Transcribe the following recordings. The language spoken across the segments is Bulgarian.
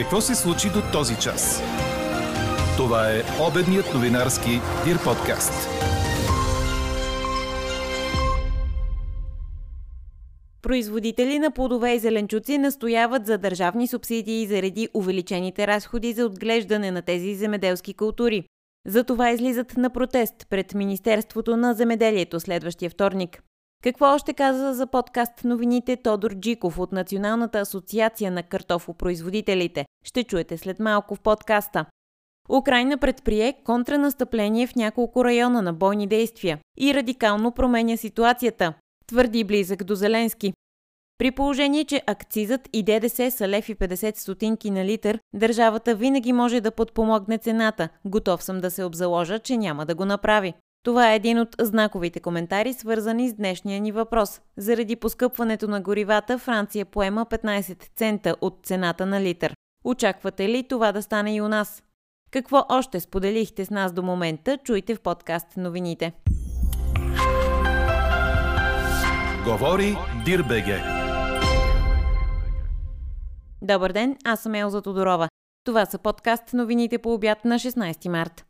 Какво се случи до този час? Това е обедният новинарски Дир подкаст. Производители на плодове и зеленчуци настояват за държавни субсидии заради увеличените разходи за отглеждане на тези земеделски култури. Затова излизат на протест пред Министерството на земеделието следващия вторник. Какво още каза за подкаст новините Тодор Джиков от Националната асоциация на картофопроизводителите? Ще чуете след малко в подкаста. Украина предприе контранастъпление в няколко района на бойни действия и радикално променя ситуацията, твърди близък до Зеленски. При положение, че акцизът и ДДС са лев и 50 стотинки на литър, държавата винаги може да подпомогне цената. Готов съм да се обзаложа, че няма да го направи. Това е един от знаковите коментари, свързани с днешния ни въпрос. Заради поскъпването на горивата, Франция поема 15 цента от цената на литър. Очаквате ли това да стане и у нас? Какво още споделихте с нас до момента, чуйте в подкаст новините. Говори Дирбеге. Добър ден, аз съм Елза Тодорова. Това са подкаст новините по обяд на 16 март.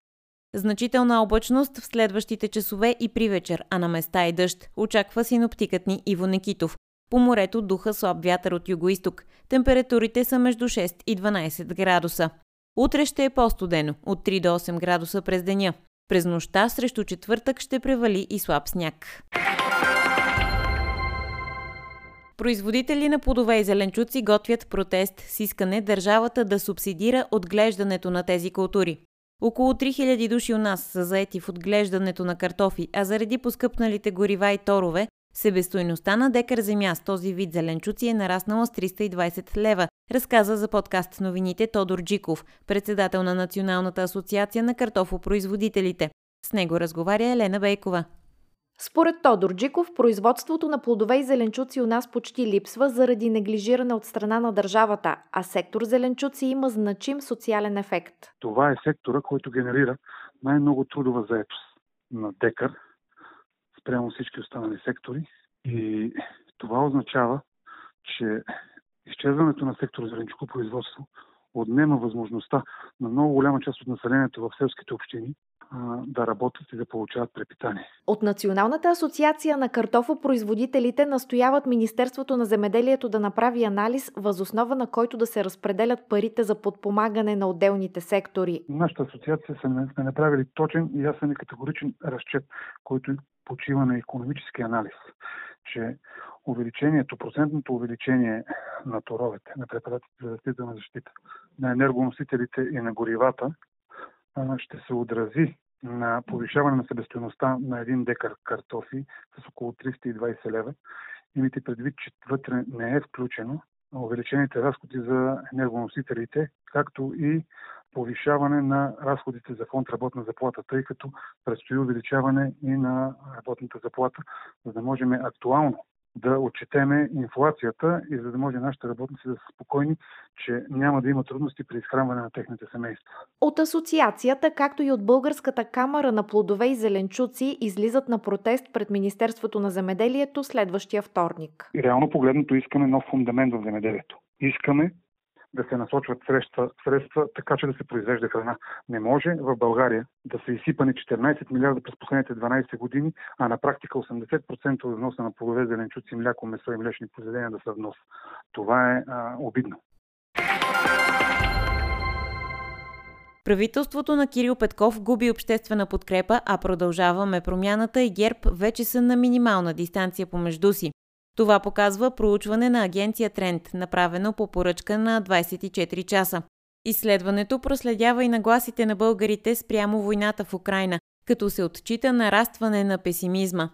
Значителна облачност в следващите часове и при вечер, а на места и дъжд, очаква синоптикът ни Иво Некитов. По морето духа слаб вятър от югоисток. Температурите са между 6 и 12 градуса. Утре ще е по-студено, от 3 до 8 градуса през деня. През нощта срещу четвъртък ще превали и слаб сняг. Производители на плодове и зеленчуци готвят протест с искане държавата да субсидира отглеждането на тези култури. Около 3000 души у нас са заети в отглеждането на картофи, а заради поскъпналите горива и торове, себестойността на декар земя с този вид зеленчуци е нараснала с 320 лева, разказа за подкаст новините Тодор Джиков, председател на Националната асоциация на картофопроизводителите. С него разговаря Елена Бейкова. Според Тодор Джиков, производството на плодове и зеленчуци у нас почти липсва заради неглижиране от страна на държавата, а сектор зеленчуци има значим социален ефект. Това е сектора, който генерира най-много трудова заетост на декар спрямо всички останали сектори. И това означава, че изчезването на сектора зеленчуко производство отнема възможността на много голяма част от населението в селските общини да работят и да получават препитание. От Националната асоциация на картофопроизводителите настояват Министерството на земеделието да направи анализ, възоснова на който да се разпределят парите за подпомагане на отделните сектори. Нашата асоциация сме направили точен и ясен и категоричен разчет, който почива на економически анализ, че увеличението, процентното увеличение на торовете, на препаратите за растителна защита, на енергоносителите и на горивата ще се отрази на повишаване на себестоеността на един декар картофи с около 320 лева. Имайте предвид, че вътре не е включено увеличените разходи за енергоносителите, както и повишаване на разходите за фонд работна заплата, тъй като предстои увеличаване и на работната заплата, за да можем актуално да отчетеме инфлацията и за да може нашите работници да са спокойни, че няма да има трудности при изхранване на техните семейства. От асоциацията, както и от Българската камера на плодове и зеленчуци, излизат на протест пред Министерството на земеделието следващия вторник. И реално погледното искаме нов фундамент в земеделието. Искаме да се насочват средства, средства така, че да се произвежда храна. Не може в България да са изсипани 14 милиарда през последните 12 години, а на практика 80% от вноса на плодове, зеленчуци, мляко, месо и млечни произведения да са внос. Това е а, обидно. Правителството на Кирил Петков губи обществена подкрепа, а продължаваме промяната и ГЕРБ вече са на минимална дистанция помежду си. Това показва проучване на агенция Тренд, направено по поръчка на 24 часа. Изследването проследява и нагласите на българите спрямо войната в Украина, като се отчита нарастване на песимизма.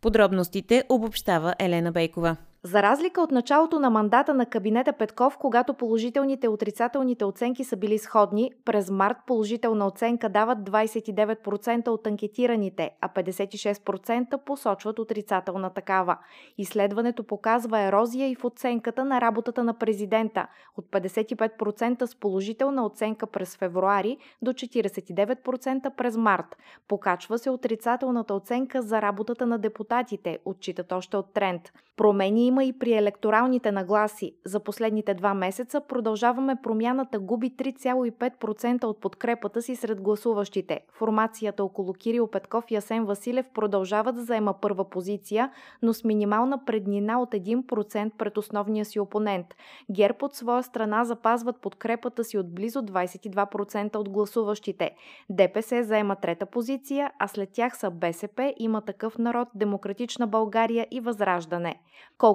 Подробностите обобщава Елена Бейкова. За разлика от началото на мандата на кабинета Петков, когато положителните и отрицателните оценки са били сходни, през март положителна оценка дават 29% от анкетираните, а 56% посочват отрицателна такава. Изследването показва ерозия и в оценката на работата на президента от 55% с положителна оценка през февруари до 49% през март. Покачва се отрицателната оценка за работата на депутатите, отчитат още от тренд. Промени има и при електоралните нагласи. За последните два месеца продължаваме промяната губи 3,5% от подкрепата си сред гласуващите. Формацията около Кирил Петков и Асен Василев продължават да заема първа позиция, но с минимална преднина от 1% пред основния си опонент. ГЕРБ от своя страна запазват подкрепата си от близо 22% от гласуващите. ДПС заема трета позиция, а след тях са БСП, има такъв народ, Демократична България и Възраждане.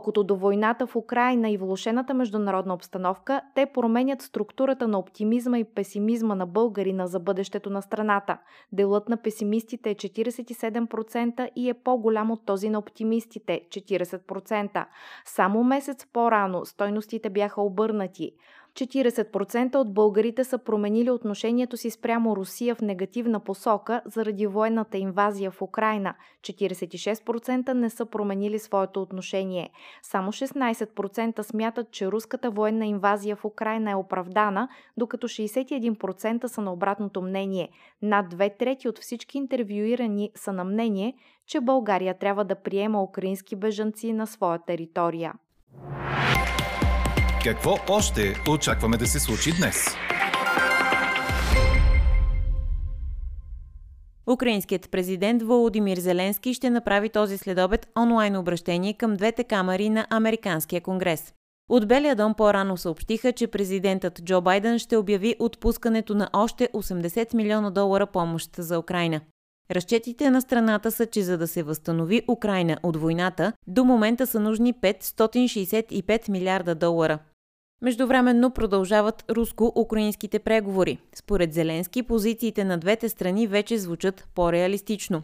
Колкото до войната в Украина и влушената международна обстановка, те променят структурата на оптимизма и песимизма на българина за бъдещето на страната. Делът на песимистите е 47% и е по-голям от този на оптимистите – 40%. Само месец по-рано стойностите бяха обърнати. 40% от българите са променили отношението си спрямо Русия в негативна посока заради военната инвазия в Украина. 46% не са променили своето отношение. Само 16% смятат, че руската военна инвазия в Украина е оправдана, докато 61% са на обратното мнение. Над две трети от всички интервюирани са на мнение, че България трябва да приема украински бежанци на своя територия. Какво още очакваме да се случи днес? Украинският президент Володимир Зеленски ще направи този следобед онлайн обращение към двете камери на Американския конгрес. От Белия дом по-рано съобщиха, че президентът Джо Байден ще обяви отпускането на още 80 милиона долара помощ за Украина. Разчетите на страната са, че за да се възстанови Украина от войната, до момента са нужни 565 милиарда долара. Междувременно продължават руско-украинските преговори. Според Зеленски, позициите на двете страни вече звучат по-реалистично.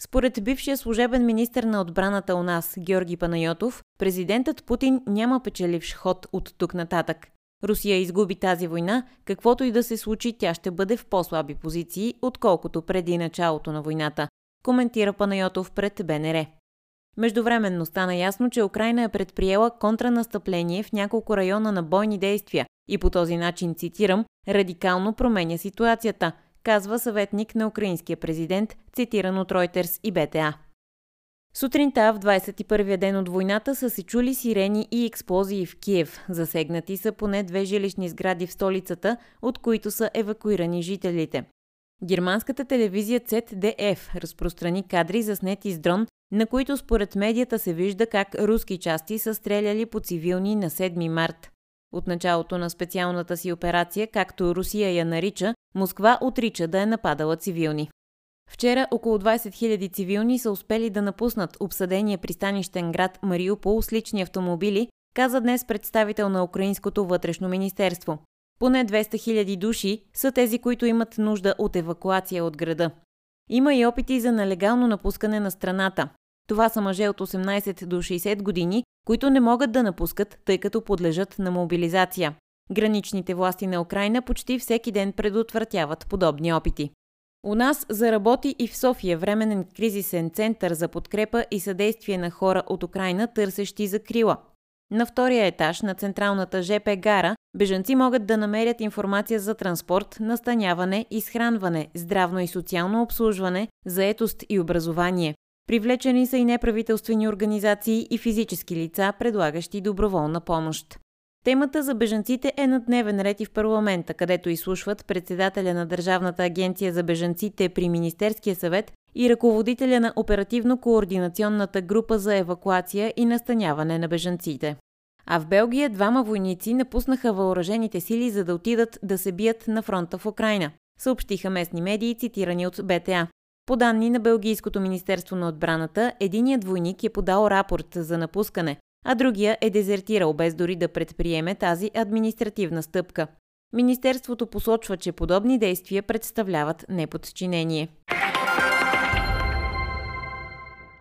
Според бившия служебен министр на отбраната у нас, Георги Панайотов, президентът Путин няма печеливш ход от тук нататък. Русия изгуби тази война, каквото и да се случи, тя ще бъде в по-слаби позиции, отколкото преди началото на войната, коментира Панайотов пред БНР. Междувременно стана ясно, че Украина е предприела контранастъпление в няколко района на бойни действия и по този начин, цитирам, радикално променя ситуацията, казва съветник на украинския президент, цитиран от Reuters и БТА. Сутринта в 21-я ден от войната са се чули сирени и експлозии в Киев. Засегнати са поне две жилищни сгради в столицата, от които са евакуирани жителите. Германската телевизия ZDF разпространи кадри заснети с дрон, на които според медията се вижда как руски части са стреляли по цивилни на 7 март. От началото на специалната си операция, както Русия я нарича, Москва отрича да е нападала цивилни. Вчера около 20 000 цивилни са успели да напуснат обсъдения пристанищен град Мариупол с лични автомобили, каза днес представител на Украинското вътрешно министерство. Поне 200 000 души са тези, които имат нужда от евакуация от града. Има и опити за нелегално напускане на страната. Това са мъже от 18 до 60 години, които не могат да напускат, тъй като подлежат на мобилизация. Граничните власти на Украина почти всеки ден предотвратяват подобни опити. У нас заработи и в София временен кризисен център за подкрепа и съдействие на хора от Украина, търсещи закрила. На втория етаж на централната ЖП гара бежанци могат да намерят информация за транспорт, настаняване, изхранване, здравно и социално обслужване, заетост и образование. Привлечени са и неправителствени организации и физически лица, предлагащи доброволна помощ. Темата за бежанците е на дневен ред и в парламента, където изслушват председателя на Държавната агенция за бежанците при Министерския съвет и ръководителя на оперативно-координационната група за евакуация и настаняване на бежанците. А в Белгия двама войници напуснаха въоръжените сили, за да отидат да се бият на фронта в Украина, съобщиха местни медии, цитирани от БТА. По данни на Белгийското министерство на отбраната, единият войник е подал рапорт за напускане, а другия е дезертирал без дори да предприеме тази административна стъпка. Министерството посочва, че подобни действия представляват неподчинение.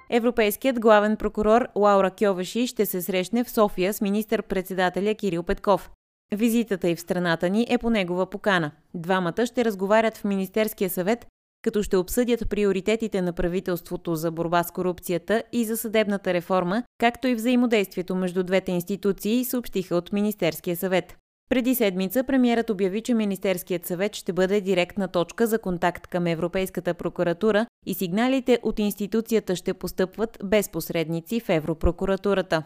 Европейският главен прокурор Лаура Кьовеши ще се срещне в София с министър-председателя Кирил Петков. Визитата и в страната ни е по негова покана. Двамата ще разговарят в Министерския съвет, като ще обсъдят приоритетите на правителството за борба с корупцията и за съдебната реформа, както и взаимодействието между двете институции, съобщиха от Министерския съвет. Преди седмица премиерът обяви, че Министерският съвет ще бъде директна точка за контакт към Европейската прокуратура и сигналите от институцията ще постъпват без посредници в Европрокуратурата.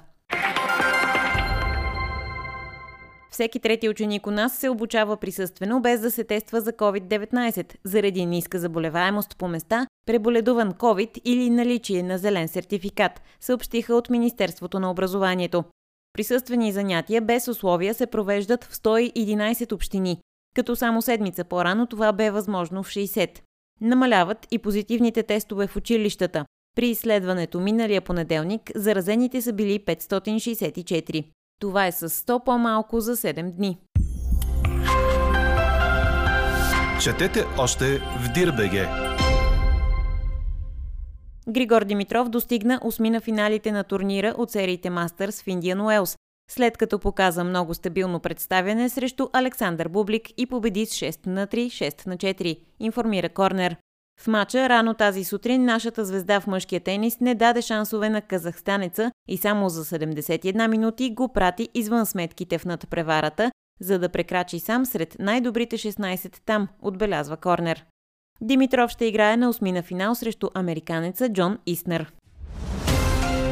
Всеки трети ученик у нас се обучава присъствено, без да се тества за COVID-19, заради ниска заболеваемост по места, преболедуван COVID или наличие на зелен сертификат, съобщиха от Министерството на образованието. Присъствени занятия без условия се провеждат в 111 общини, като само седмица по-рано това бе възможно в 60. Намаляват и позитивните тестове в училищата. При изследването миналия понеделник заразените са били 564. Това е с 100 по-малко за 7 дни. Четете още в Дирбеге. Григор Димитров достигна осмина финалите на турнира от сериите Мастърс в Индиан Уелс, след като показа много стабилно представяне срещу Александър Бублик и победи с 6 на 3, 6 на 4, информира Корнер. В мача рано тази сутрин нашата звезда в мъжкия тенис не даде шансове на казахстанеца и само за 71 минути го прати извън сметките в надпреварата, за да прекрачи сам сред най-добрите 16 там, отбелязва Корнер. Димитров ще играе на осмина финал срещу американеца Джон Иснер.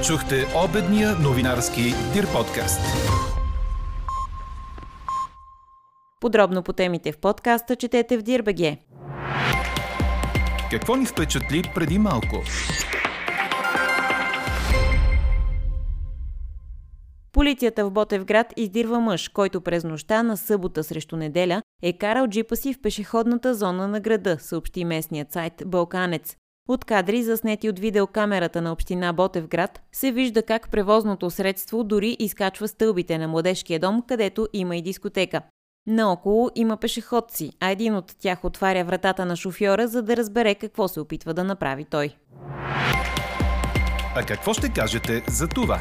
Чухте обедния новинарски Дир подкаст. Подробно по темите в подкаста четете в Дирбеге. Какво ни впечатли преди малко? Полицията в Ботевград издирва мъж, който през нощта на събота срещу неделя е карал джипа си в пешеходната зона на града, съобщи местният сайт Балканец. От кадри, заснети от видеокамерата на община Ботевград, се вижда как превозното средство дори изкачва стълбите на младежкия дом, където има и дискотека. Наоколо има пешеходци, а един от тях отваря вратата на шофьора, за да разбере какво се опитва да направи той. А какво ще кажете за това?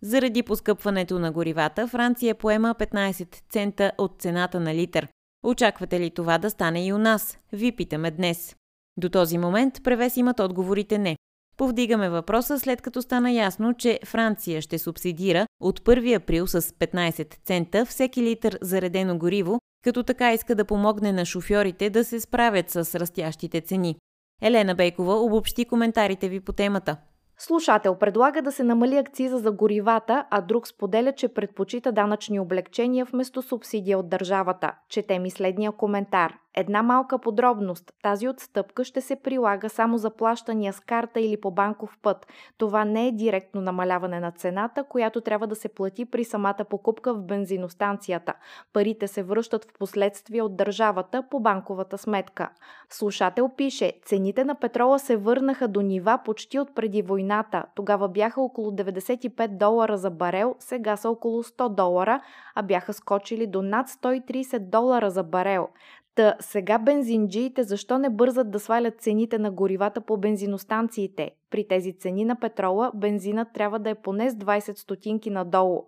Заради поскъпването на горивата, Франция поема 15 цента от цената на литър. Очаквате ли това да стане и у нас? Ви питаме днес. До този момент превес имат отговорите не. Повдигаме въпроса след като стана ясно, че Франция ще субсидира от 1 април с 15 цента всеки литър заредено гориво, като така иска да помогне на шофьорите да се справят с растящите цени. Елена Бейкова обобщи коментарите ви по темата. Слушател предлага да се намали акциза за горивата, а друг споделя, че предпочита данъчни облегчения вместо субсидия от държавата. Чете ми следния коментар. Една малка подробност. Тази отстъпка ще се прилага само за плащания с карта или по банков път. Това не е директно намаляване на цената, която трябва да се плати при самата покупка в бензиностанцията. Парите се връщат в последствие от държавата по банковата сметка. Слушател пише, цените на петрола се върнаха до нива почти от преди войната. Тогава бяха около 95 долара за барел, сега са около 100 долара, а бяха скочили до над 130 долара за барел. Та сега бензинджиите защо не бързат да свалят цените на горивата по бензиностанциите? При тези цени на петрола бензинът трябва да е поне с 20 стотинки надолу.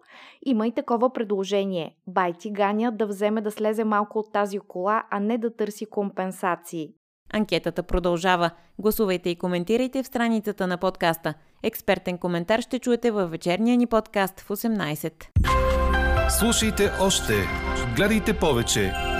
Има и такова предложение. Байти ганя да вземе да слезе малко от тази кола, а не да търси компенсации. Анкетата продължава. Гласувайте и коментирайте в страницата на подкаста. Експертен коментар ще чуете във вечерния ни подкаст в 18. Слушайте още, гледайте повече